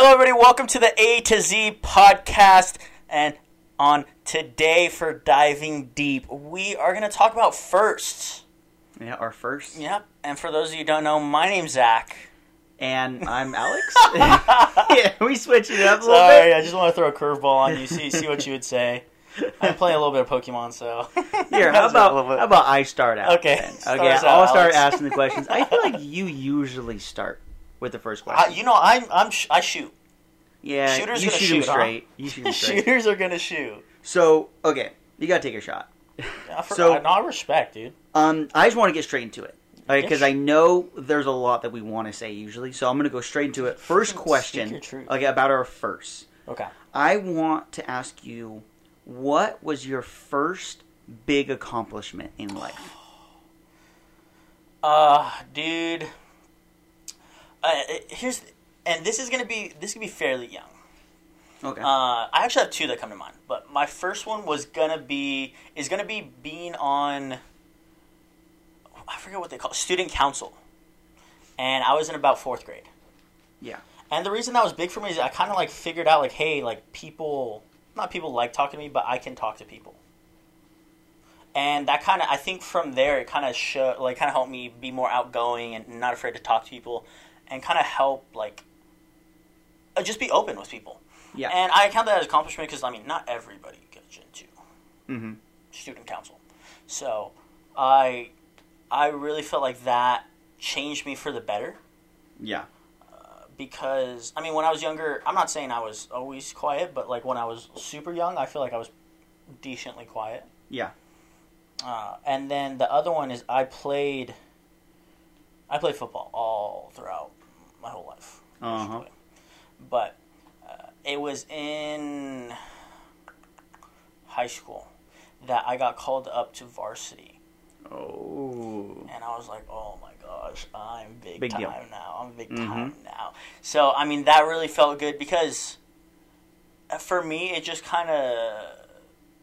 Hello, everybody. Welcome to the A to Z podcast. And on today for diving deep, we are going to talk about firsts. Yeah, our first. Yep. And for those of you who don't know, my name's Zach. And I'm Alex. yeah, we switch it up a little Sorry, bit. I just want to throw a curveball on you. See, see what you would say. I'm playing a little bit of Pokemon, so Here, how about how about I start out? Okay, then? Okay, I'll start asking the questions. I feel like you usually start with the first I, question. you know, I'm, I'm sh- I shoot. yeah, shooter's you gonna shoot shoot, huh? straight. You shoot 'em straight. Shooters are gonna shoot. So, okay, you gotta take a shot. I for, So- I, no, I respect, dude. Um, I just want to get straight into it because Yes. I know there's a lot that we want to say usually. So I'm gonna go straight into it. First question, okay, about our first. Okay. I want to ask you, what was your first big accomplishment in life? Uh, dude. Uh, here's, and this is gonna be this could be fairly young. Okay. Uh, I actually have two that come to mind, but my first one was gonna be is gonna be being on. I forget what they call it, student council, and I was in about fourth grade. yeah. And the reason that was big for me is I kind of like figured out like, hey, like people, not people like talking to me, but I can talk to people. And that kind of, I think from there, it kind of show, like, kind of helped me be more outgoing and not afraid to talk to people, and kind of help like, uh, just be open with people. Yeah. And I count that as accomplishment because I mean, not everybody gets into mm-hmm. student council, so I, I really felt like that changed me for the better Yeah. because I mean, when I was younger, I'm not saying I was always quiet, but like when I was super young, I feel like I was decently quiet. Yeah. Uh, and then the other one is I played, I played football all throughout my whole life. Uh-huh. But uh, it was in high school that I got called up to varsity, Oh. and I was like, "Oh my gosh, I'm big, Big time deal. now. I'm big Mhm. time now." So I mean, that really felt good because uh, for me, it just kind of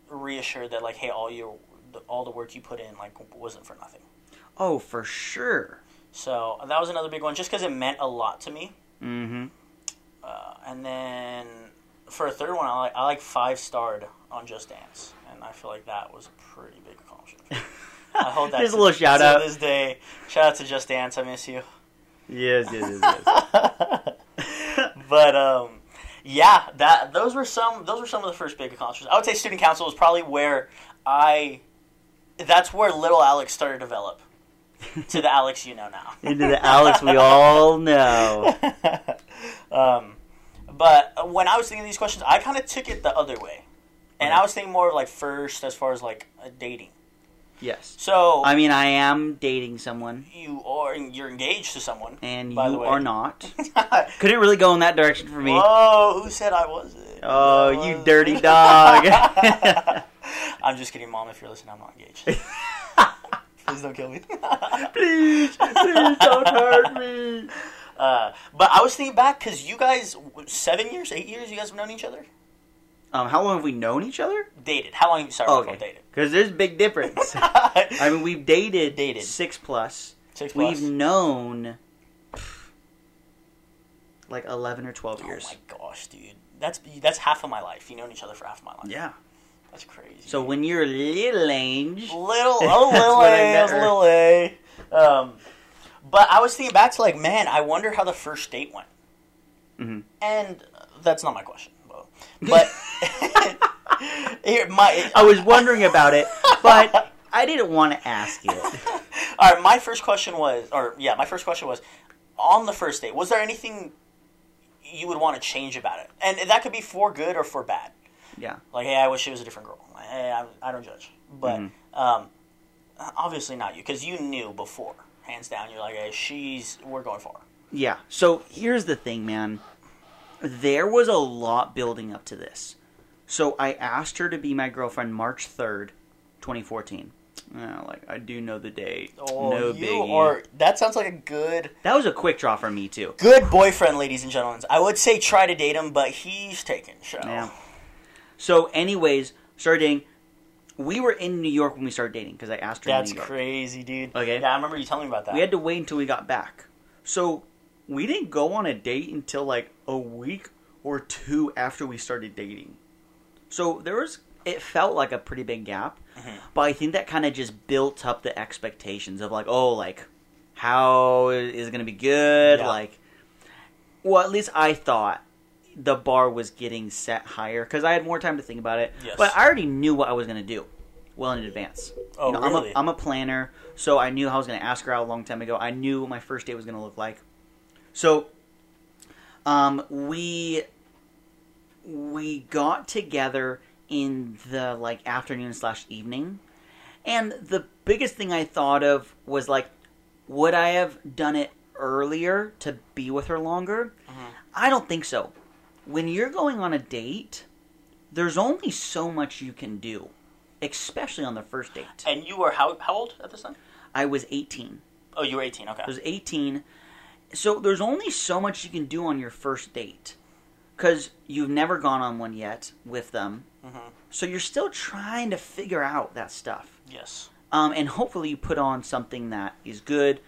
reassured that like, hey, all your all the work you put in like wasn't for nothing. Oh, for sure. So that was another big one, just because it meant a lot to me. Mm-hmm. Uh, and then for a third one, I like I like five starred on Just Dance, and I feel like that was a pretty big accomplishment. I hold that Just a little shout to out. this day. Shout out to Just Dance. I miss you. Yes, yes, yes, yes. but um, yeah, that those were some those were some of the first big accomplishments. I would say student council was probably where I. That's where little Alex started to develop to the Alex you know now. Into the Alex we all know. um, but when I was thinking these questions, I kind of took it the other way, and I was thinking more of like first as far as like dating. Yes. So I mean, I am dating someone, you are you're engaged to someone, and By the you way. are not. Could it really go in that direction for me. Oh, who said I wasn't? Oh, I you dirty dog. I'm just kidding, mom. If you're listening, I'm not engaged. Please don't kill me. please, please don't hurt me. Uh, but I was thinking back because you guys, seven years, eight years, you guys have known each other, Um, how long have we known each other? dated. How long have you started Oh, okay. dated? Because there's a big difference. I mean, we've dated, Dated. six plus. Six plus. We've known pff, like eleven or twelve oh years. Oh my gosh, dude, that's that's half of my life. You've known each other for half of my life. Yeah. That's crazy. So when you're little age, little, oh, little what I A, little A. Um, but I was thinking back to like, man, I wonder how the first date went. Mhm. And that's not my question, but, but here, my I was wondering about it, but I didn't want to ask it. all right. My first question was, or yeah, my first question was, on the first date, was there anything you would want to change about it? And that could be for good or for bad. Yeah. Like, hey, I wish it was a different girl. Like, hey, I, I don't judge, but Mhm. um, obviously not you because you knew before, hands down. You're like, hey, she's we're going for. her. Yeah. So here's the thing, man. There was a lot building up to this. So I asked her to be my girlfriend March 3rd, 2014. Yeah, like I do know the date. Oh, no you biggie. are. That sounds like a good, That was a quick draw for me too. good boyfriend, ladies and gentlemen. I would say try to date him, but he's taken. So Yeah. So, anyways, started dating. We were in New York when we started dating because I asked her. that's in New York. crazy, dude. Okay. Yeah, I remember you telling me about that. We had to wait until we got back. So we didn't go on a date until like a week or two after we started dating. So there was it felt like a pretty big gap, Mhm. but I think that kind of just built up the expectations of like, oh, like how is it going to be good? Yeah. Like, well, at least I thought the bar was getting set higher because I had more time to think about it. Yes. But I already knew what I was going to do well in advance. Oh, You know, really? I'm a, I'm a planner, so I knew I was going to ask her out a long time ago. I knew what my first date was going to look like. So, um, we we got together in the like afternoon slash evening, and the biggest thing I thought of was like, would I have done it earlier to be with her longer? Mhm. I don't think so. When you're going on a date, there's only so much you can do, especially on the first date. And you were how how old at this time? I was 18. Oh, you were eighteen. Okay. I was 18. So there's only so much you can do on your first date because you've never gone on one yet with them. hmm So you're still trying to figure out that stuff. Yes. Um, and hopefully you put on something that is good,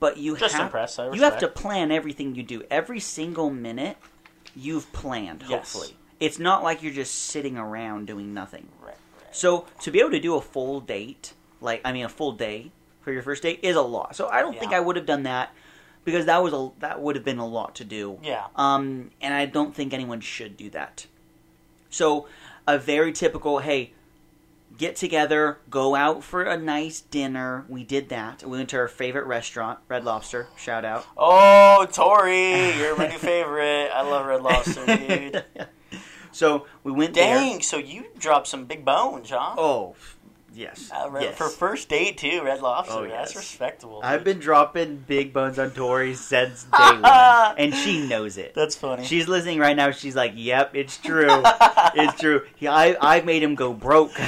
but you Just have impress. I you have to plan everything you do. Every single minute you've planned. Yes. Hopefully, it's not like you're just sitting around doing nothing. Right. right. So to be able to do a full date, like I mean a full day for your first date, is a lot. So I don't think I would have done that because that was a that would have been a lot to do. Yeah. Um, and I don't think anyone should do that. So a very typical hey. Get together, go out for a nice dinner. We did that. We went to our favorite restaurant, Red Lobster. Shout out. Oh, Tori, you're my new favorite. I love Red Lobster, dude. so we went there. Dang, so you dropped some big bones, huh? Oh, yes. Uh, yes. For first date too, Red Lobster. Oh, That's yes. respectable. I've been dropping big bones on Tori since day one, and she knows it. That's funny. She's listening right now. She's like, "Yep, it's true. it's true. He, I I made him go broke.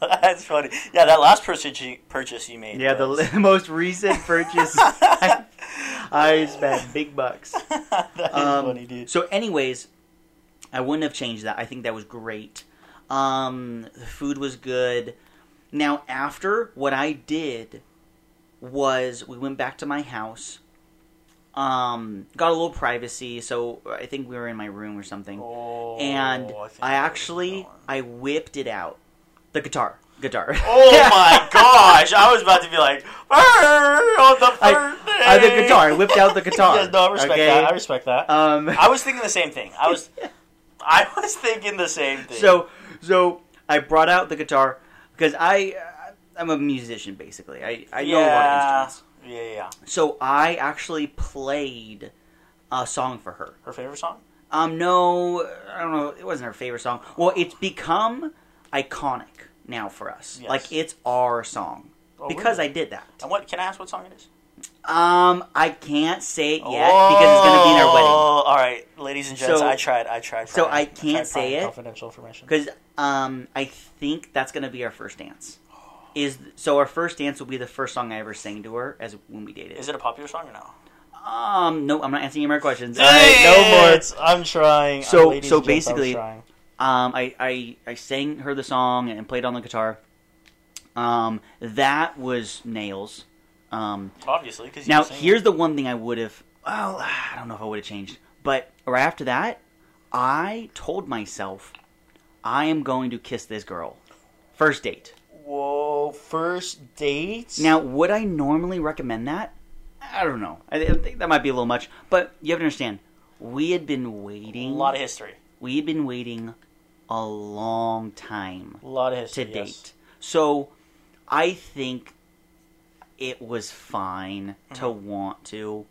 That's funny. Yeah, that last purchase you, purchase you made. yeah, the was- li- most recent purchase. I spent big bucks. that is Um, funny, dude. So, anyways, I wouldn't have changed that. I think that was great. Um, the food was good. Now, after what I did was we went back to my house. Um, got a little privacy, so I think we were in my room or something. Oh, and think I actually this is going. I whipped it out, the guitar, guitar. Oh my gosh! I was about to be like, on the I- first day. I, the guitar. I whipped out the guitar. yes, no, I respect okay? that. I respect that. Um, I was thinking the same thing. I was, I was thinking the same thing. So so I brought out the guitar because I uh, I'm a musician basically. I I know a lot of instruments. yeah, yeah, yeah. So I actually played a song for her. Her favorite song? Um no, I don't know, it wasn't her favorite song. Well, it's become iconic now for us. Yes. Like it's our song Oh, because really? I did that. And what? Can I ask what song it is? Um I can't say it yet because it's going to be in our wedding. Oh, All right, ladies and gents, So- I tried. I tried. so I can't tried say it? Confidential information. Because um, I think that's gonna be our first dance. Is so our first dance will be the first song I ever sang to her as when we dated. Is it a popular song or no? Um, no, I'm not answering any more questions. All right, no more. It's- I'm trying. So- Ladies so and gents, I was basically- trying. Um, I, I I sang her the song and played on the guitar. Um, that was nails. Um, obviously, because now here's the one thing I would have. Well, I don't know if I would have changed, but right after that, I told myself I am going to kiss this girl. First date. Whoa, first date? Now, would I normally recommend that? I don't know. I, think that might be a little much, but you have to understand. We had been waiting. a lot of history. we had been waiting a long time A lot of history. to date. yes. So, I think it was fine to Mm-hmm. want to.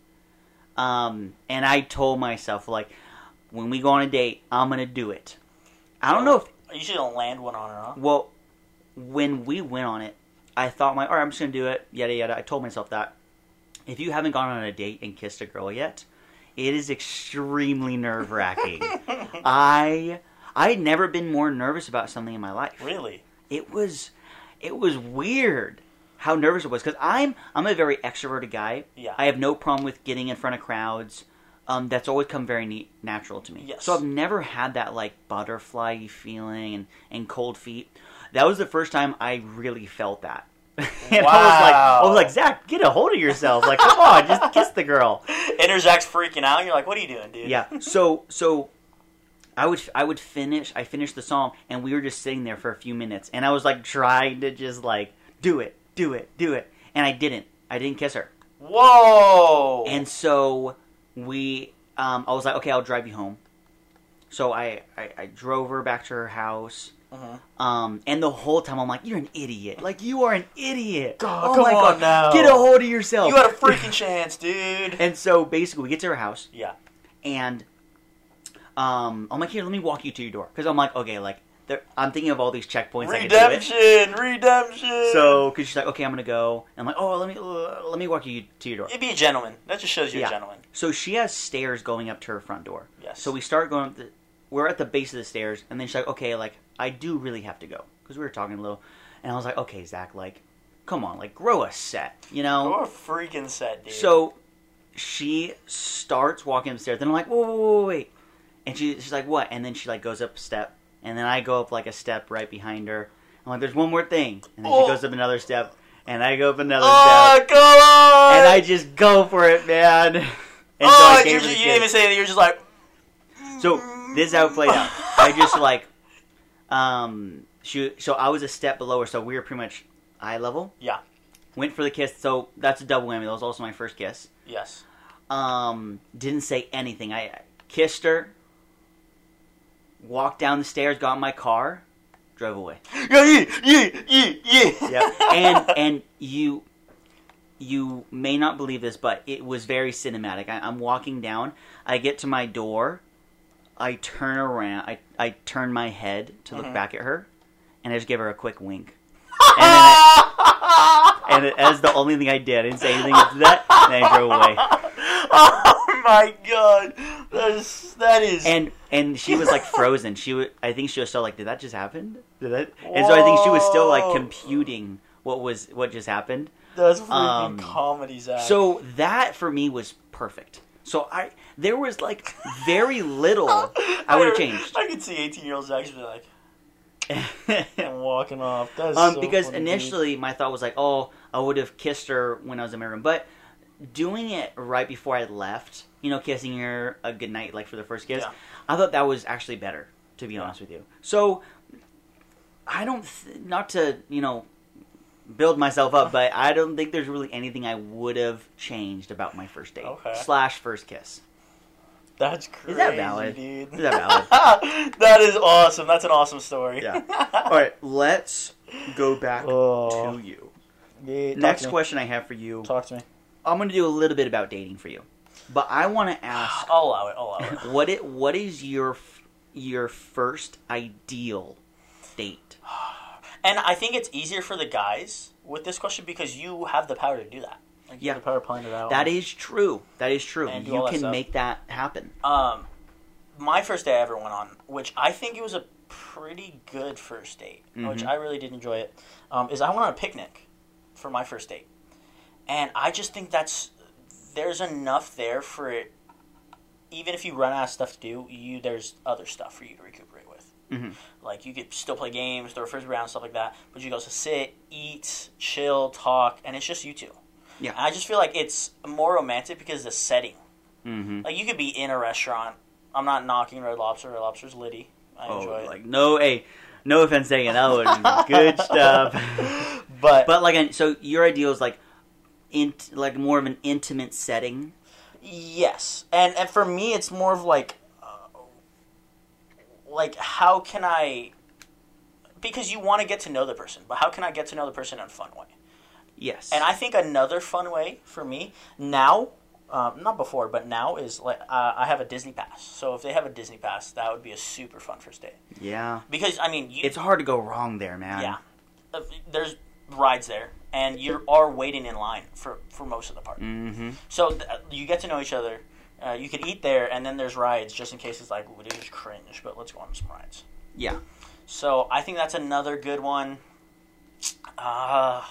Um, and I told myself like, when we go on a date, I'm gonna do it. I don't know if You should land one on her, huh? well, when we went on it, I thought my, all right, I'm just gonna do it. Yada yada. I told myself that. If you haven't gone on a date and kissed a girl yet, it is extremely nerve wracking. I I had never been more nervous about something in my life. Really? It was it was weird how nervous it was because I'm I'm a very extroverted guy. Yeah. I have no problem with getting in front of crowds. Um, that's always come very neat, natural to me. Yes. So I've never had that like butterfly feeling and, and cold feet. That was the first time I really felt that. and I was like, I was like, Zach, get a hold of yourself. Like, come on, just kiss the girl. Enter Zach's freaking out. You're like, what are you doing, dude? Yeah. So so I would I would finish I finished the song and we were just sitting there for a few minutes and I was like trying to just like do it, do it, do it. And I didn't. I didn't kiss her. Whoa. And so we um I was like, okay, I'll drive you home. So I, I, I drove her back to her house. Mhm. Um, and the whole time I'm like, you're an idiot. Like you are an idiot. God, oh come my on god, now. get a hold of yourself. you had a freaking chance, dude. and so basically, we get to her house. Yeah. and um, I'm like, here, let me walk you to your door, because I'm like, okay, like, there, I'm thinking of all these checkpoints. Redemption, redemption. So, because she's like, okay, I'm gonna go. And I'm like, oh, let me uh, let me walk you to your door. It'd be a gentleman. That just shows you're Yeah. a gentleman. So she has stairs going up to her front door. Yes. So we start going up the, we're at the base of the stairs, and then she's like, okay, like, I do really have to go. Because we were talking a little. And I was like, okay, Zach, like, come on, like, grow a set, you know? You're a freaking set, dude. So she starts walking upstairs. Then I'm like, whoa, whoa, whoa, whoa, wait. And she, she's like, what? And then she, like, goes up a step. And then I go up, like, a step right behind her. I'm like, there's one more thing. And then Oh. she goes up another step. And I go up another oh, step. come on. And I just go for it, man. And so oh, just, you didn't even say that. You're just like. So this is how it played out. I just like, um, she. So I was a step below her, so we were pretty much eye level. Yeah. Went for the kiss. So that's a double whammy. That was also my first kiss. Yes. Um, didn't say anything. I kissed her. Walked down the stairs, got in my car, drove away. Yeah, yeah, yeah, yeah. Yep. and and you you may not believe this, but it was very cinematic. I, I'm walking down. I get to my door. I turn around. I I turn my head to look Mhm. back at her, and I just give her a quick wink. And, then I, and it, as the only thing I did, I didn't say anything after that, and I drove away. my god, that is that is. And and she was like frozen. She was. I think she was still like, "Did that just happen? Did that?" And so I think she was still like computing what was what just happened. that's freaking um, comedy, Zach. So that for me was perfect. So I there was like very little I would have changed. I could see 18 year olds actually like, I'm walking off. That's um, so because funny, dude. initially my thought was like, oh, I would have kissed her when I was in my room, but doing it right before I left, you know, kissing her a good night, like for the first kiss, Yeah. I thought that was actually better, to be honest with you. So I don't, th- not to you know, build myself up, but I don't think there's really anything I would have changed about my first date Okay. slash first kiss. That's crazy, Is that valid? dude. Is that valid? that is awesome. That's an awesome story. Yeah. All right, let's go back Oh. to you. Yeah, Next to question I have for you. Talk to me. I'm going to do a little bit about dating for you, but I want to ask I'll allow it. I'll allow it. what it what is your your first ideal date? And I think it's easier for the guys with this question because you have the power to do that. Like, you Yeah. have the power to plan it out. That is true. That is true. And You all that can make that happen. Um, my first date I ever went on, which I think it was a pretty good first date, which Mhm. I really did enjoy it, um, is I went on a picnic for my first date, and I just think that's there's enough there for it. Even if you run out of stuff to do, you there's other stuff for you to recuperate with. Mhm. Like you could still play games, throw a frisbee around, stuff like that. But you go to sit, eat, chill, talk, and it's just you two. Yeah. And I just feel like it's more romantic because the setting. Mm-hmm. Like you could be in a restaurant. I'm not knocking Red Lobster. Red Lobster's litty. I Oh, enjoy it. like no, hey, no offense taken. That was good stuff. but But like, so your ideal is like, int like more of an intimate setting. yes, and and for me, it's more of like, uh, like how can I? Because you want to get to know the person, but how can I get to know the person in a fun way? Yes. And I think another fun way for me now, um, not before, but now is like uh, I have a Disney pass. So if they have a Disney pass, that would be a super fun first date. yeah, Because I mean, you, it's hard to go wrong there, man. Yeah, Uh, there's rides there, and you are waiting in line for for most of the park. Mm-hmm. So th- you get to know each other. Uh, you could eat there, and then there's rides just in case it's like, ooh, this is cringe, but let's go on some rides. Yeah. So I think that's another good one. Uh,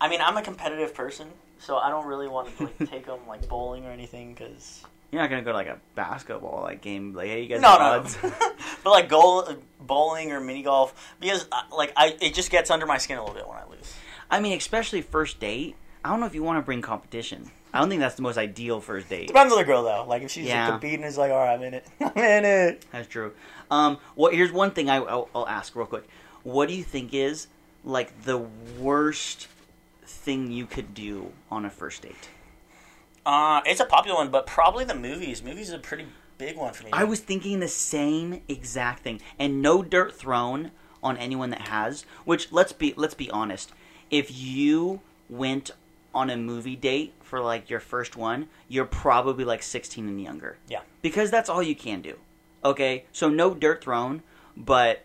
I mean, I'm a competitive person, so I don't really want to like take them like bowling or anything because You're not gonna go to like a basketball like game. Like, hey, you guys no, no, but like goal, bowling or mini golf because uh, like I it just gets under my skin a little bit when I lose. I mean, especially first date. I don't know if you want to bring competition. I don't think that's the most ideal first date. Depends on the girl though. Like if she's Yeah. like, competing, it's like, all right, I'm in it. I'm in it. That's true. Um, well, here's one thing I, I'll, I'll ask real quick. What do you think is like the worst thing you could do on a first date? Uh, it's a popular one, but probably the movies. Movies is a pretty big one for me. I was thinking the same exact thing, and no dirt thrown on anyone that has. Which let's be let's be honest. If you went on a movie date for like your first one, you're probably like 16 and younger. Yeah. Because that's all you can do. Okay, so no dirt thrown, but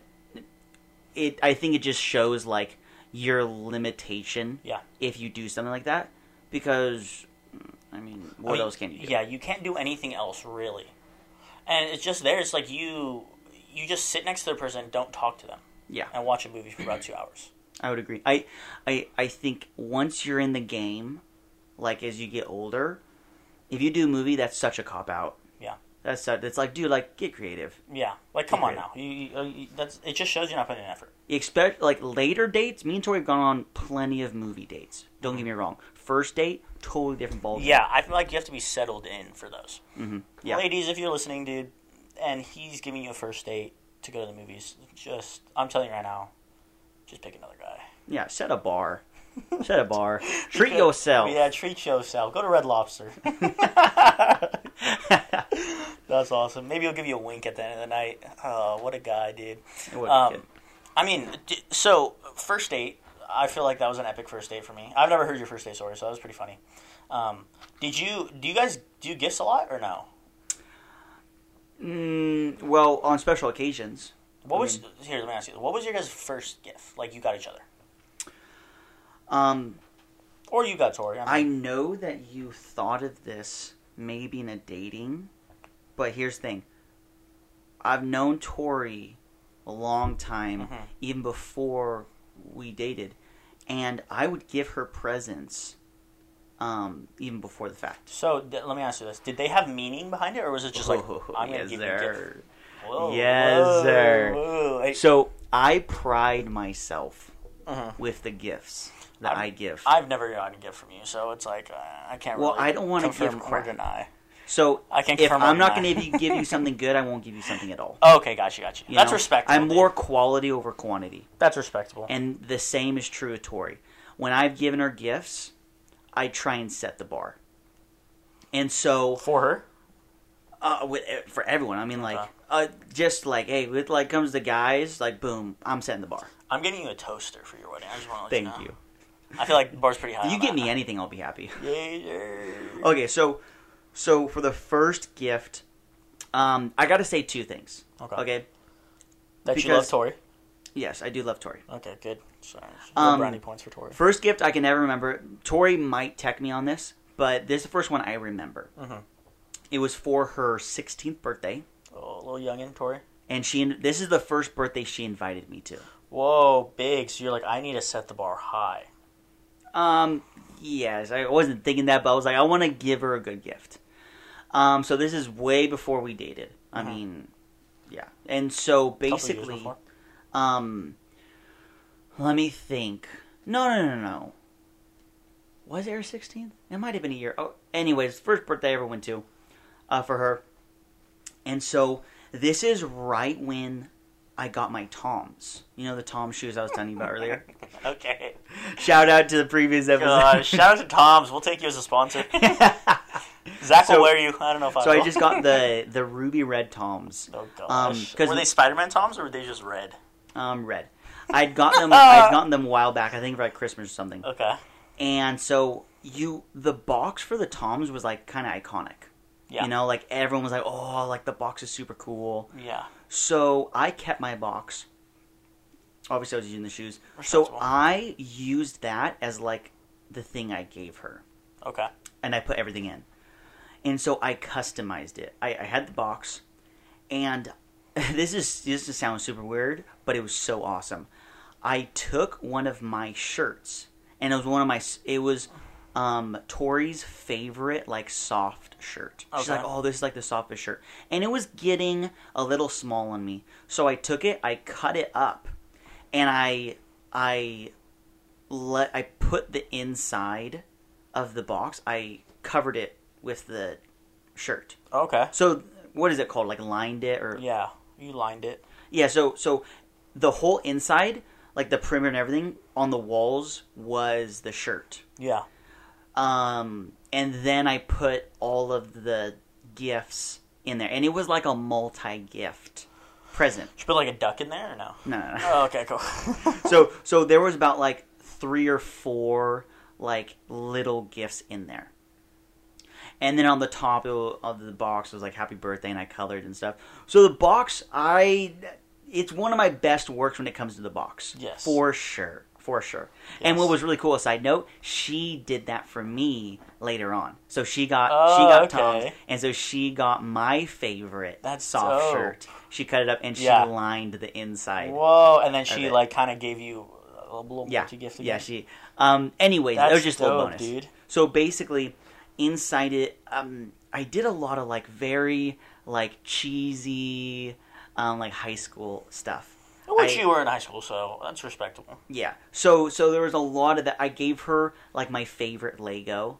it. I think it just shows like your limitation. Yeah. If you do something like that, because I mean, what I mean, else can you do? Yeah, you can't do anything else really, and it's just there. It's like you you just sit next to the person, and don't talk to them, Yeah. and watch a movie for about two hours. I would agree. I, I, I think once you're in the game, like as you get older, if you do a movie, that's such a cop out. Yeah. That's such, it's like, dude, like get creative. Yeah, like come on Okay. now. You, you, uh, you, that's it. Just shows you're not putting in effort. You expect like later dates. Me and Tori have gone on plenty of movie dates. Don't get me wrong. First date, totally different ball. Yeah, I feel like you have to be settled in for those. Mhm. Yeah. Ladies, if you're listening, dude, and he's giving you a first date to go to the movies, just I'm telling you right now, just pick another guy. Yeah. Set a bar. Set a bar. Treat yourself. Yeah, treat yourself. Go to Red Lobster. That's awesome. Maybe he'll give you a wink at the end of the night. Oh, what a guy, dude. It would be Um. I mean, so first date. I feel like that was an epic first date for me. I've never heard your first date story, so that was pretty funny. Um, did you? Do you guys do gifts a lot or no? Mm, well, on special occasions. What I was here? Let me ask you. What was your guys' first gift? Like you got each other, Um, or you got Tori? I know that you thought of this maybe in a dating, but here's the thing. I've known Tori a long time, Mhm. even before we dated, and I would give her presents um, even before the fact. So d- let me ask you this: Did they have meaning behind it, or was it just like Oh, I'm gonna yes, give you a gift? Whoa, Yes, whoa, sir. whoa. So I pride myself Mhm. with the gifts that I'm- i give. I've never gotten a gift from you, so it's like uh, I can't. Well, really I don't wanna confirm give or deny. So I can if I'm not going to give you something good, I won't give you something at all. Oh, okay, gotcha, gotcha. You That's know? respectable. I'm dude. more quality over quantity. That's respectable. And the same is true of Tori. When I've given her gifts, I try and set the bar. And so, for her, uh, with, for everyone, I mean, like, Okay. uh, just like, hey, with like comes the guys, like, boom, I'm setting the bar. I'm getting you a toaster for your wedding. I just want to Thank you. you. I feel like the bar's pretty high. You get me anything, I'll be happy. Yeah, yeah. Okay, so, so for the first gift, um, I got to say two things. Okay. Okay. That you love Tori. Yes, I do love Tori. Okay, good. Sorry. No Um, brownie points for Tori. First gift I can never remember. Tori might tech me on this, but this is the first one I remember. Mhm. It was for her 16th birthday, Oh, a little youngin, Tori. and she. This is the first birthday she invited me to. Whoa, big. So you're like, I need to set the bar high. Um, yes, I wasn't thinking that, but I was like, I want to give her a good gift. Um, so this is way before we dated. I Mhm. mean, yeah, and so basically, um, let me think. No, no, no, no. Was it her 16th? It might have been a year. Oh, anyways, first birthday I ever went to, uh, for her. And so this is right when I got my Toms. You know the Tom shoes I was telling you about earlier. okay. Shout out to the previous episode. Uh, shout out to Tom's. We'll take you as a sponsor. Zach So- will wear you. I don't know if I so I just got the the ruby red Toms. Oh Um, were they Spider-Man Toms or were they just red? Um, red. I'd gotten them. I'd gotten them a while back. I think for like Christmas or something. Okay. And so you, the box for the Toms was like kind of iconic. Yeah. You know, like everyone was like, "Oh, like the box is super cool." Yeah. So I kept my box. Obviously, I was using the shoes. So I used that as like the thing I gave her, Okay. and I put everything in. And so I customized it. I, I had the box, and this is this just sounds super weird, but it was so awesome. I took one of my shirts, and it was one of my. It was um, Tori's favorite like soft shirt. She's Okay. like, "Oh, this is like the softest shirt," and it was getting a little small on me. So I took it, I cut it up, and I I let I put the inside of the box. I covered it with the shirt. Okay. So what is it called? Like lined it or Yeah, you lined it. yeah. So so the whole inside, like the perimeter and everything on the walls was the shirt. Yeah. Um, and then I put all of the gifts in there, and it was like a multi-gift present. Should put like a duck in there or no? No, no, no. Oh, okay, cool. so so there was about like three or four like little gifts in there and then on the top of the box was like happy birthday and i colored and stuff so the box i it's one of my best works when it comes to the box Yes. for sure for sure and what was really cool a side note she did that for me later on so she got Oh, she got okay. tom's and so she got my favorite That's soft dope. shirt she cut it up and she Yeah. lined the inside Whoa! And then she like kind of gave you a little yeah, multi gift. yeah. She. Um. Anyway, that was just a little bonus, dude. So basically, inside it, um, I did a lot of like very like cheesy, um, like high school stuff. Which I- you were in high school, so that's respectable. Yeah. So so there was a lot of that. I gave her like my favorite Lego.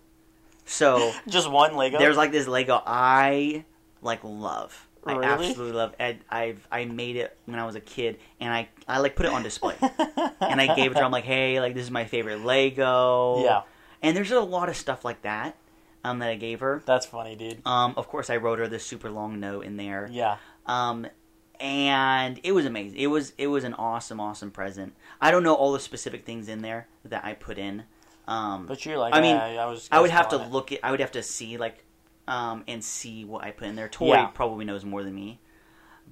So Just one Lego. there's like this Lego I like love. I absolutely love. I, I've I made it when I was a kid, and I I like put it on display, and I gave it to her. I'm like, hey, like this is my favorite Lego. Yeah. And there's a lot of stuff like that, um, that I gave her. That's funny, dude. Um, of course, I wrote her this super long note in there. Yeah. Um, and it was amazing. It was it was an awesome, awesome present. I don't know all the specific things in there that I put in. Um, But you're like, I mean, yeah, I was. I would have to it. look at. I would have to see like, um, and see what I put in there. Tori Yeah. probably knows more than me,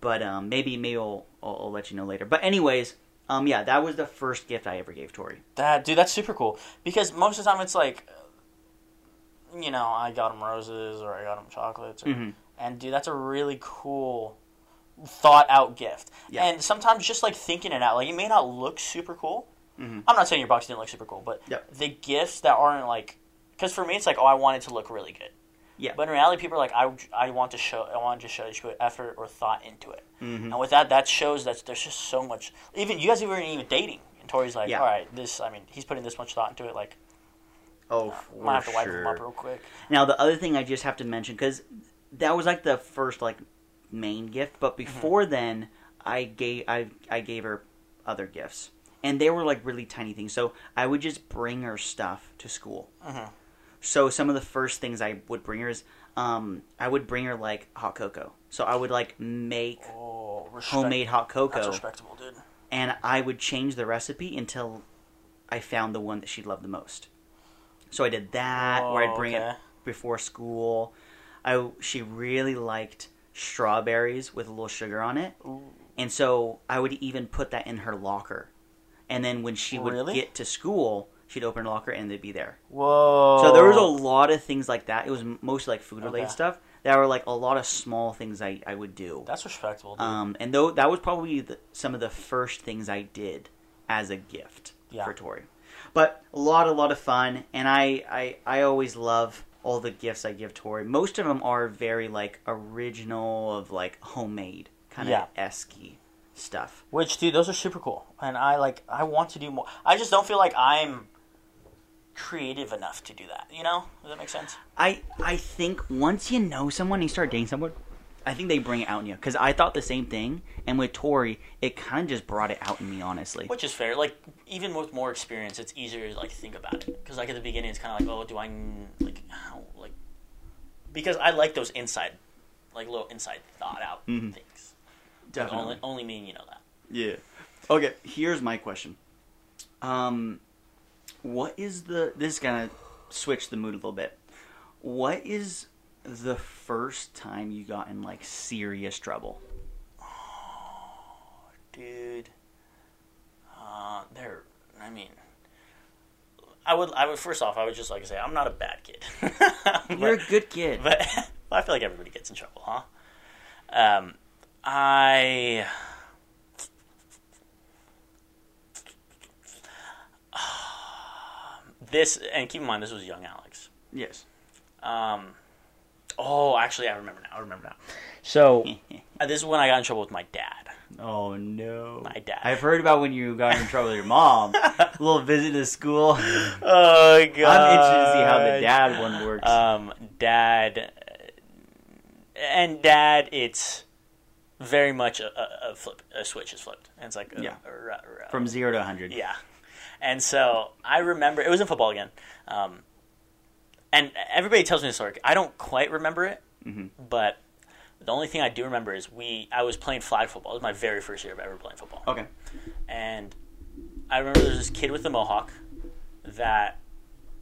but um, maybe maybe I'll, I'll I'll let you know later. But anyways, um, yeah, that was the first gift I ever gave Tori. That dude, that's super cool. Because most of the time it's like, you know, I got him roses or I got him chocolates, or, Mhm. and dude, that's a really cool, thought out gift. Yeah. And sometimes just like thinking it out, like it may not look super cool. Mhm. I'm not saying your box didn't look super cool, but Yep. the gifts that aren't like, because for me it's like, oh, I want it to look really good. Yeah. But in reality, people are like, I, I want to show, I want to show you put effort or thought into it. Mhm. And with that, that shows that there's just so much. Even you guys weren't even dating, and Tori's like, Yeah. all right, this. I mean, he's putting this much thought into it. Like, Oh, for might have to wipe sure. him up real quick. Now the other thing I just have to mention because that was like the first like main gift, but Mm-hmm. before then I gave I I gave her other gifts, and they were like really tiny things. So I would just bring her stuff to school. Mhm. So some of the first things I would bring her is um I would bring her like hot cocoa. So I would like make Oh, homemade hot That's cocoa, respectable, dude. and I would change the recipe until I found the one that she loved the most. So I did that, where I'd bring Oh, okay. it before school. I she really liked strawberries with a little sugar on it, Ooh. and so I would even put that in her locker. And then when she would Really? get to school, she'd open her locker and they'd be there. Whoa. So there was a lot of things like that. It was mostly like food related Okay. stuff. There were like a lot of small things I, I would do. That's respectable, dude. Um, and though that was probably the, some of the first things I did as a gift Yeah. for Tori. But a lot, a lot of fun, and I, I, I always love all the gifts I give Tori. Most of them are very like original, of like homemade kind of Yeah. esque stuff. Which, dude, those are super cool, and I like. I want to do more. I just don't feel like I'm creative enough to do that. You know? Does that make sense? I, I think once you know someone and you start dating someone, I think they bring it out in you. Because I thought the same thing, and with Tori, it kind of just brought it out in me, honestly. Which is fair. Like, even with more experience, it's easier to like think about it. Because like at the beginning, it's kind of like, oh, do I like how like? Because I like those inside, like little inside thought out Mhm. things. Like, only, only me and you know that. Yeah. Okay, here's my question. Um, what is the? This is gonna switch the mood a little bit. What is the first time you got in like serious trouble? Oh, dude. Uh, there. I mean, I would. I would. First off, I would just like to say I'm not a bad kid. You're a good kid. but I feel like everybody gets in trouble, huh? Um, I. This and keep in mind this was young Alex. yes. Um, oh, actually, I remember now. I remember now. So uh, this is when I got in trouble with my dad. Oh no. My dad. I've heard about when you got in trouble with your mom. A little visit to school. Oh god. I'm interested to see how the dad one works. Um, dad, and dad, it's very much a, a, a flip. A switch is flipped, and it's like a, Yeah. a- From zero to hundred. yeah. And so I remember it was in football again, um, and everybody tells me this story. I don't quite remember it, Mhm. but the only thing I do remember is we. I was playing flag football. It was my very first year of ever playing football. Okay. and I remember there was this kid with a mohawk that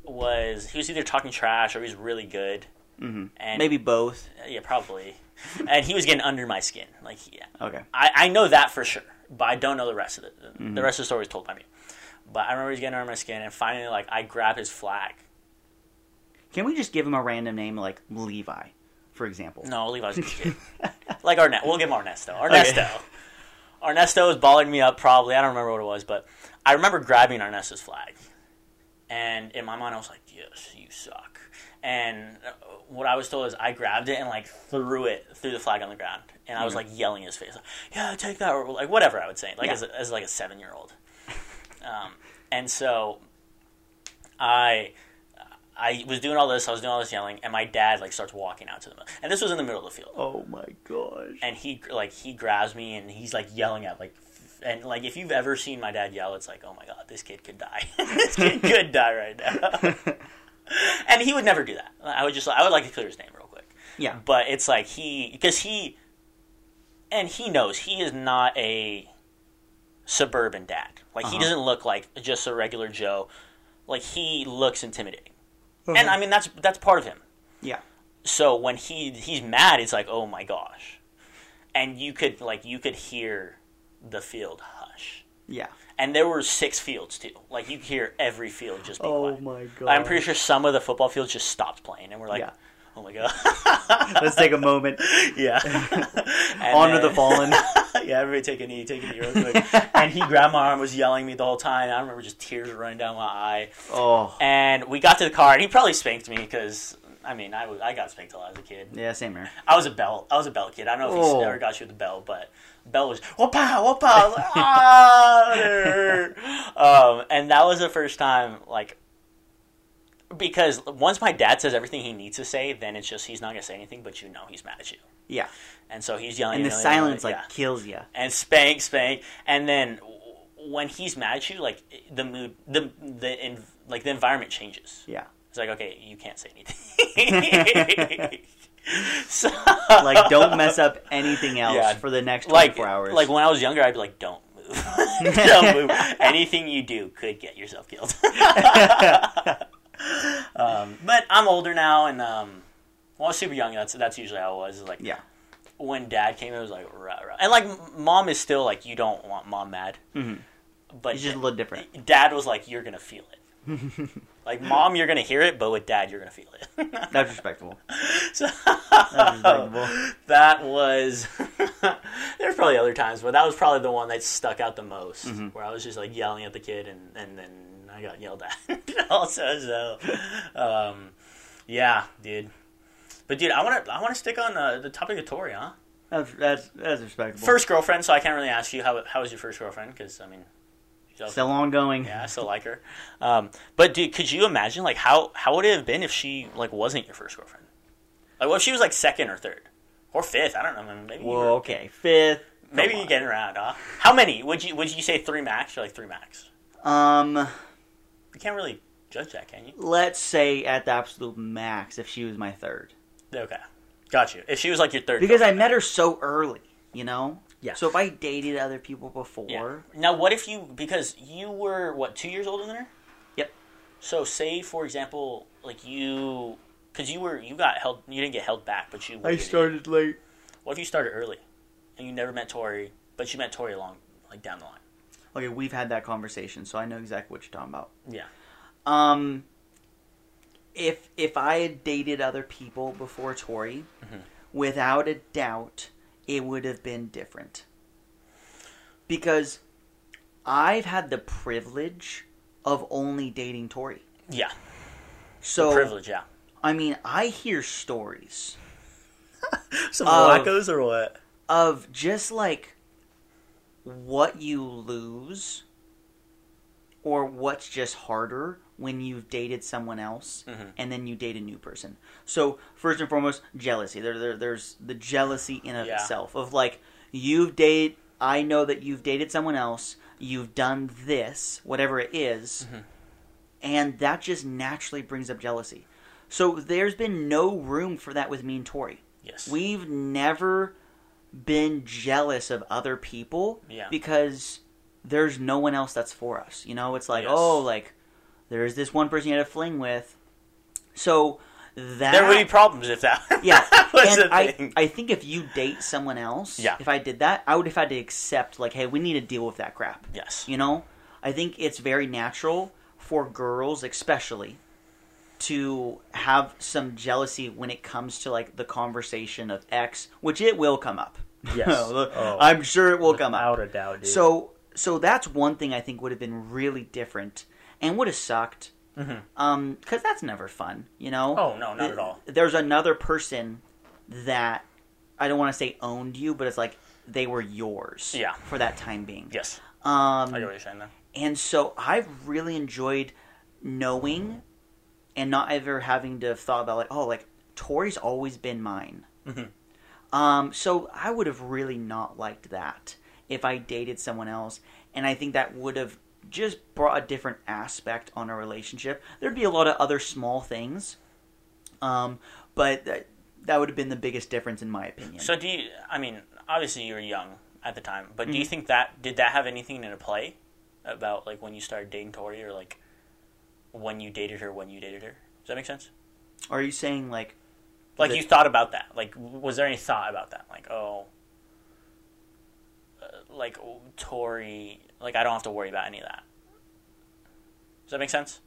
was he was either talking trash or he was really good, hmm and Maybe both. yeah, probably, and he was getting under my skin. Like, yeah, Okay. I, I know that for sure, but I don't know the rest of it. Mm-hmm. The rest of the story was told by me. But I remember he was getting under my skin, and finally, like, I grab his flag. Can we just give him a random name like Levi, for example? No, Levi's a good kid. like Arnett. We'll give him Ernesto. Ernesto. Ernesto was balling me up probably. I don't remember what it was, but I remember grabbing Ernesto's flag. And in my mind, I was like, yes, you suck. And uh, what I was told is I grabbed it and like threw it, threw the flag on the ground. And I was Mhm. like yelling in his face, like, yeah, take that, or like whatever I would say, like Yeah. as, a, as like a seven year old. Um, and so I I was doing all this, I was doing all this yelling, and my dad like starts walking out to the middle. And this was in the middle of the field. Oh my gosh. And he like he grabs me and he's like yelling at like and like if you've ever seen my dad yell, it's like, oh my god, this kid could die. this kid could die right now. and he would never do that. I would just I would like to clear his name real quick. yeah. But it's like he because he and he knows he is not a suburban dad. Like he Uh-huh. doesn't look like just a regular Joe. Like he looks intimidating. Uh-huh. And I mean that's that's part of him. Yeah. So when he he's mad, it's like, oh my gosh, and you could like you could hear the field hush. Yeah. And there were six fields too. Like you could hear every field just be Oh quiet. my god. I'm pretty sure some of the football fields just stopped playing, and we're like, Yeah. Oh my god. Let's take a moment. yeah. Honor then- the fallen. yeah, everybody take a knee, take a knee real quick. and he grabbed my arm, was yelling at me the whole time. I remember just tears running down my eye. Oh. And we got to the car, and he probably spanked me because. I mean, I, was, I got spanked a lot as a kid. Yeah, same here. I was a bell. I was a bell kid. I don't know if Oh. he ever got you with the bell, but bell was whoop pow whoop pow. Like, ah, um, and that was the first time, like, because once my dad says everything he needs to say, then it's just he's not gonna say anything, but you know he's mad at you, Yeah. and so he's yelling. And the yelling, yelling, silence like yeah. kills you. and spank, spank, and then when he's mad at you, like the mood, the the in, like the environment changes. Yeah. It's like okay, you can't say anything. so, Like don't mess up anything else Yeah. for the next like 24 hours. like when I was younger, I'd be like, don't move, don't move. Anything you do could get yourself killed. Um, but I'm older now, and um, when I was super young, that's that's usually how it was. Is like yeah. when dad came, it was like rah, rah. and like mom is still like you don't want mom mad, hmm but It's just a little different. dad was like you're gonna feel it. like mom, you're gonna hear it, but with dad, you're gonna feel it. That's respectable. So- That's respectable. that was there's probably other times but that was probably the one that stuck out the most Mhm. where i was just like yelling at the kid and, and then i got yelled at also so um, yeah dude but dude i want to i want to stick on uh, the topic of tori huh That's that's, that's respectable. first girlfriend so i can't really ask you how, how was your first girlfriend because i mean also- still ongoing. yeah i still like her um, but dude could you imagine like how how would it have been if she like wasn't your first girlfriend like what if she was like second or third or fifth i don't know maybe you were- Well, okay. Fifth. Maybe you get around, huh? How many would you would you say three max or like three max? Um, You can't really judge that, can you? let's say at the absolute max if she was my third. Okay, got you. If she was like your third, Because I met her so early, you know? Yeah. So if I dated other people before, Yeah. Now, what if you because you were what two years older than her? Yep. So, say for example, like you, because you were you got held, you didn't get held back, but you. I started late. What if you started early, and you never met Tori, but you met Tori along like down the line? Okay, we've had that conversation, so I know exactly what you're talking about. Yeah. Um, if if I had dated other people before Tori, Mhm. without a doubt, it would have been different. Because I've had the privilege of only dating Tori. Yeah. So Privilege. Yeah. I mean, I hear stories Some wackos or what? of just like what you lose or what's just harder when you've dated someone else Mhm. and then you date a new person. So first and foremost, jealousy. There, there there's the jealousy in of Yeah. itself of like you've dated. I know that you've dated someone else. You've done this, whatever it is, Mhm. and that just naturally brings up jealousy. So there's been no room for that with me and Tori. Yes. We've never been jealous of other people Yeah. because there's no one else that's for us. You know, it's like, oh, Yes. oh, like there's this one person you had a fling with. So that there would be problems if that yeah, and I. I think if you date someone else, Yeah. if I did that, I would have had to accept like, hey, we need to deal with that crap. yes. You know, I think it's very natural for girls, especially, to have some jealousy when it comes to like the conversation of X, which it will come up. Yes. Oh. I'm sure it will come up. Without a doubt, dude. So, so that's one thing I think would have been really different and would have sucked. Mhm. Um, because that's never fun, you know. Oh no, not at all. There's another person that I don't want to say owned you, but it's like they were yours. Yeah. For that time being. Yes. Um, I get what you're saying then. and so I've really enjoyed knowing and not ever having to have thought about like, oh, like Tori's always been mine. Mhm. Um, so I would have really not liked that if I dated someone else, and I think that would have just brought a different aspect on a relationship. There'd be a lot of other small things, um, but that, that would have been the biggest difference in my opinion. So do you? I mean, obviously you were young at the time, but do Mm-hmm. you think that did that have anything in play about like when you started dating Tori or like when you dated her, when you dated her? Does that make sense? Are you saying like Like The- you thought about that? Like, was there any thought about that? Like, oh, uh, like oh, Tori, like I don't have to worry about any of that. Does that make sense?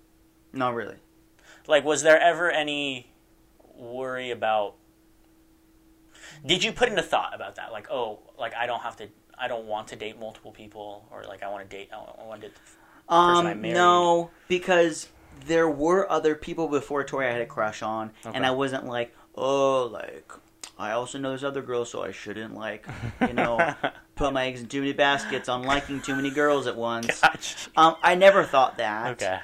not really? Like, was there ever any worry about? Did you put into thought about that? Like, oh, like I don't have to, I don't want to date multiple people, or like I want to date, I want to. I Um, no, because there were other people before Tori I had a crush on, and I wasn't like, oh, like I also know there's other girls, so I shouldn't like, you know, put my eggs in too many baskets on liking too many girls at once. Gotcha. Um, I never thought that. Okay.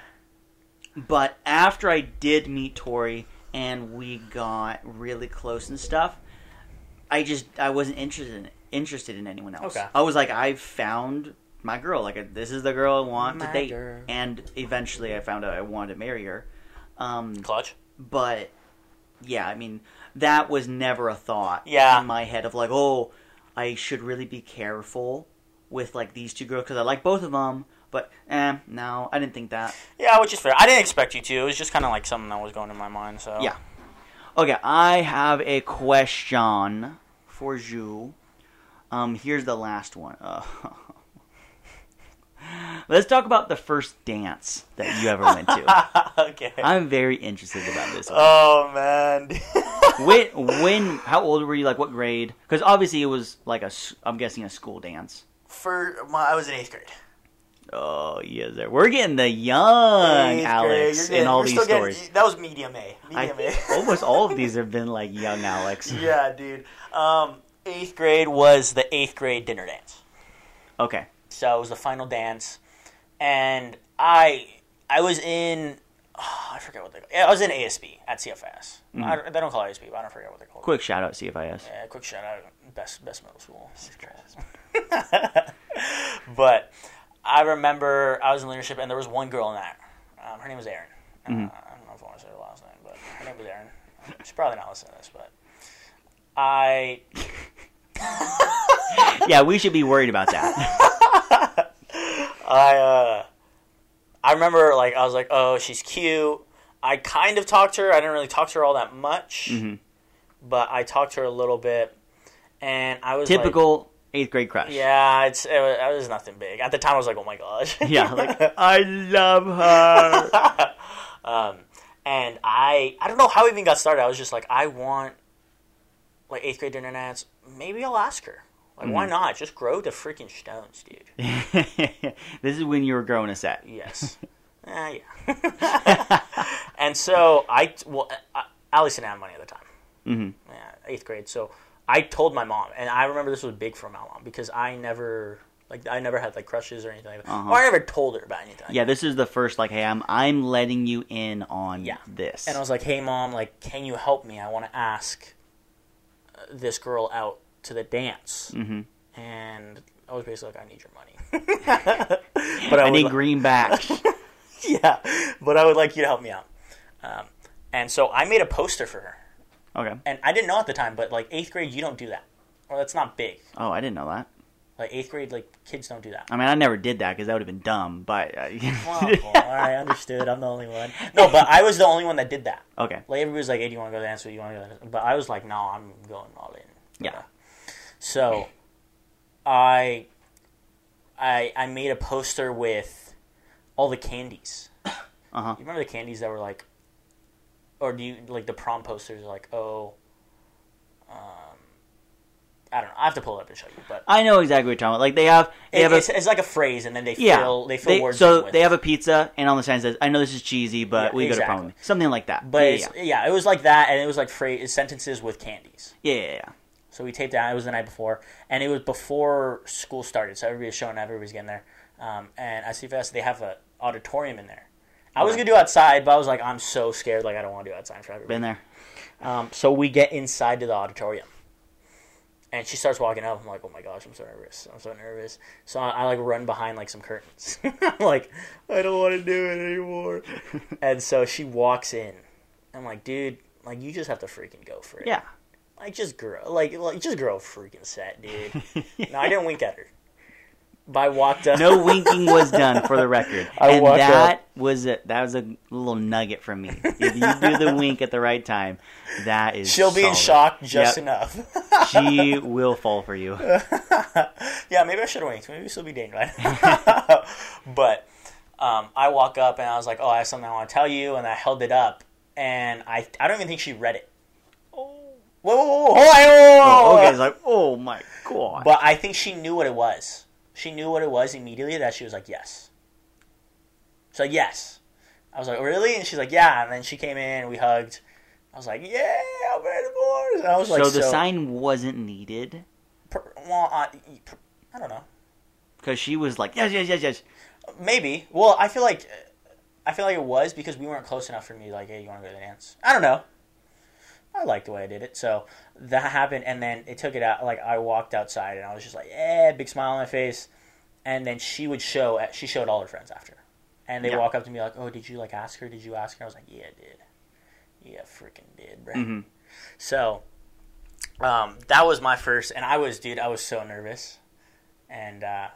But after I did meet Tori and we got really close and stuff, I just I wasn't interested in interested in anyone else. Okay. I was like, I found my girl. Like this is the girl I want My to date. girl. And eventually, I found out I wanted to marry her. Um, Clutch. but yeah, I mean, that was never a thought Yeah. in my head of like, oh, I should really be careful with like these two girls because I like both of them. But eh, no, I didn't think that. Yeah, which is fair. I didn't expect you to. It was just kind of like something that was going in my mind. So Yeah. Okay, I have a question for you. Um, here's the last one. Uh, let's talk about the first dance that you ever went to. okay. I'm very interested about this. One. oh man. when, when, how old were you? Like what grade? Because obviously it was like a I'm guessing a school dance. For my, I was in eighth grade. Oh yes, sir. we're getting the young Eighth Alex you're in all these still getting- stories. that was medium A. I Medium think A. almost all of these have been like young Alex. yeah, dude. Um, eighth grade was the eighth grade dinner dance. Okay. So it was the final dance, and I I was in oh, I forget what they I was in ASB at CFS. I, don't- they don't call it ASB, but I don't forget what they call it. Quick shout out CFIS. Yeah, quick shout out, best best middle school. but I remember I was in leadership, and there was one girl in that. Um, her name was Erin. Uh, I don't know if I want to say her last name, but her name was Erin. She's probably not listening to this, but I yeah, we should be worried about that. I uh, I remember like I was like, oh, she's cute. I kind of talked to her. I didn't really talk to her all that much, Mhm. but I talked to her a little bit, and I was like- Typical eighth grade crush. yeah, it's it was, it was nothing big at the time. I was like, oh my gosh, Yeah, like I love her. um, and I I don't know how it even got started. I was just like, I want like eighth grade dinner dance. Maybe I'll ask her. Like, why not? Just grow the freaking stones, dude. this is when you were growing a set. Yes. uh, yeah. and so I, well, uh, Alex didn't have money at the time. Mm-hmm. Yeah, eighth grade. So I told my mom, and I remember this was big for my mom because I never Like I never had like crushes or anything like that. Uh-huh. Or I never told her about anything. like Yeah, this is the first like, hey, I'm I'm letting you in on Yeah. this. And I was like, "Hey, mom, like, can you help me? I want to ask uh, this girl out to the dance." Mhm. And I was basically like, "I need your money." but I, I need li- greenbacks. yeah, but I would like you to help me out. Um, and so I made a poster for her, okay. and I didn't know at the time, but like eighth grade, you don't do that, or that's not big. Oh, I didn't know that. Like eighth grade, like kids don't do that. I mean, I never did that because that would have been dumb. But uh, Well, cool. all right, understood. I'm the only one. No, but I was the only one that did that. okay, Like everybody was like, "Hey, do you want to go dance? Or you want to go?" Dance? But I was like, "No, I'm going all in." Yeah. So, I, I, I made a poster with all the candies. uh huh. You remember the candies that were like, or do you like the prom posters? Are like, oh, um, I don't know. I have to pull it up and show you, but I know exactly what you're talking about. Like they have, they it, have a, it's, it's like a phrase, and then they yeah, fill they fill words. so with they it. have a pizza, and on the sign says, "I know this is cheesy, but Yeah, we go to exactly. prom with me." Something like that. But yeah, yeah. yeah, it was like that, and it was like phrase sentences with candies. yeah, yeah, yeah. So we taped that. It was the night before, and it was before school started. So everybody was showing up. Everybody's getting there. Um, and at CFS, they have an auditorium in there. I was gonna do outside, but I was like, I'm so scared. Like I don't want to do outside for everybody. Been there. Um, so we get inside to the auditorium, and she starts walking up. I'm like, oh my gosh, I'm so nervous. I'm so nervous. So I, I like run behind like some curtains. I'm like, I don't want to do it anymore. and so she walks in. I'm like, dude, like you just have to freaking go for it. Yeah. Like just grow, like like just grow a freaking set, dude. no, I didn't wink at her. But I walked up. No winking was done for the record, I and walked that was a, that was a little nugget from me. If you do the wink at the right time, that is She'll be in shock just Yep. enough. She will fall for you. yeah, maybe I should have winked. Maybe she'll be dating, right? but um, I walk up and I was like, "Oh, I have something I want to tell you," and I held it up, and I I don't even think she read it. Oh, whoa, whoa, whoa, whoa, whoa, whoa, whoa. okay, it's like, oh my god. But I think she knew what it was. She knew what it was immediately. That she was like, "Yes." So yes, I was like, "Really?" And she's like, "Yeah." And then she came in, we hugged. I was like, "Yeah, I'm ready for it." And I was like, so the sign wasn't needed per- well, uh, per- I don't know. because she was like, yes, yes, yes, yes. Maybe. Well, I feel like I feel like it was because we weren't close enough for me. Like, hey, you want to go to the dance? I don't know. I liked the way I did it, so that happened, and then it took it out. Like, I walked outside, and I was just like, yeah, big smile on my face. And then she would show. She showed all her friends after, and they Yeah. walk up to me like, oh, did you like ask her? Did you ask her? I was like, yeah, I did. Yeah, freaking did, bro. Mhm. So, um, that was my first, and I was, dude, I was so nervous, and uh,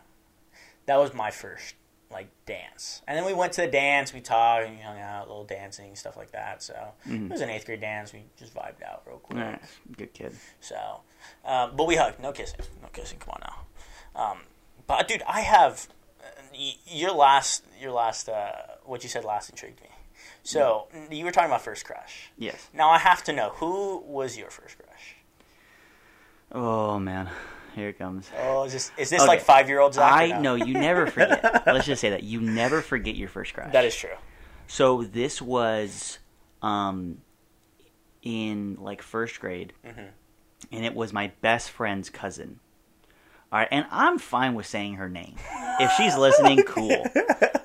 that was my first like dance. And then we went to the dance, we talked, and we hung out, a little dancing, stuff like that. So Mhm. it was an eighth grade dance. We just vibed out real quick. Nice. Good kid. So, um, but we hugged. No kissing. No kissing. Come on now. Um, but dude, I have y- your last, your last, uh, what you said last intrigued me. So you were talking about first crush. Yes. Now I have to know who was your first crush. Oh man, here it comes. Oh, is this is this Okay. like five year olds? I know you never forget. Let's just say that you never forget your first crush. That is true. So this was um in like first grade, Mhm. and it was my best friend's cousin. All right, and I'm fine with saying her name. If she's listening, cool.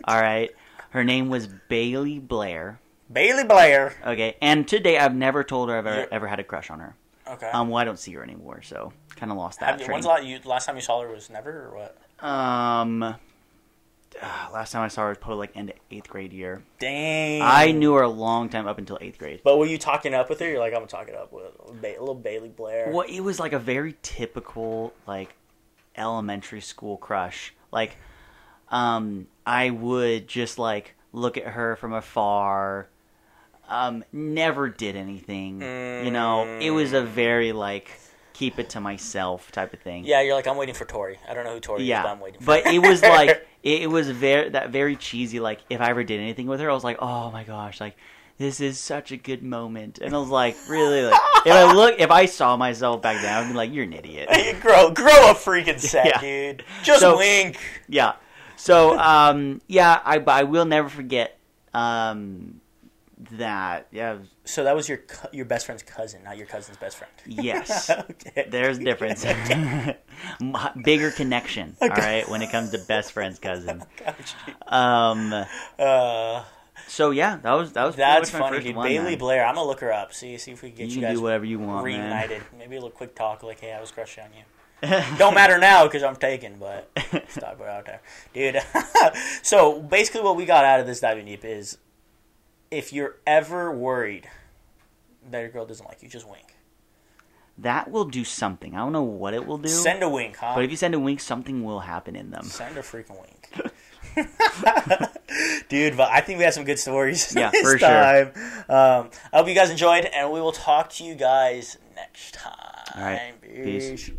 All right, her name was Bailey Blair. Bailey Blair. Okay, and today I've never told her I've ever, ever had a crush on her. Okay. Um, well, I don't see her anymore, so kind of lost that Have when's the last, you, last time you saw her was never or what? Um, uh, last time I saw her was probably like end of eighth grade year. Dang. I knew her a long time up until eighth grade. But were you talking up with her? You're like, I'm talking up with ba- little Bailey Blair. Well, it was like a very typical like elementary school crush. Like, um, I would just like look at her from afar. Um, never did anything. You know, it was a very like keep it to myself type of thing. Yeah, you're like, I'm waiting for Tori. I don't know who Tori is, but Yeah, I'm waiting for but it was like it, it was very that very cheesy. Like if I ever did anything with her, I was like, oh my gosh, like this is such a good moment. And I was like, really, like if I look, if I saw myself back then, I'd be like, you're an idiot. grow, grow a freaking set, Yeah. dude. Just So- wink. yeah. So um, yeah, I I will never forget um that. Yeah. So that was your your best friend's cousin, not your cousin's best friend. Yes. okay. There's a difference. Bigger connection. All right, when it comes to best friend's cousin. Gotcha. Um. Uh, So yeah, that was that was that's funny, dude. one, Bailey man. Blair. I'm gonna look her up. See, see if we can get You you, guys do whatever you want, man. reunited. Maybe a little quick talk, like, "Hey, I was crushing on you." Don't matter now because I'm taken, but stop it out there, dude. so basically, what we got out of this diving deep is, if you're ever worried that your girl doesn't like you, just wink. That will do something. I don't know what it will do, Send a wink, huh? but if you send a wink, something will happen in them. Send a freaking wink. Dude, but I think we had some good stories Yeah, this for sure. time. Um, I hope you guys enjoyed, and we will talk to you guys next time. All right, peace. Peace.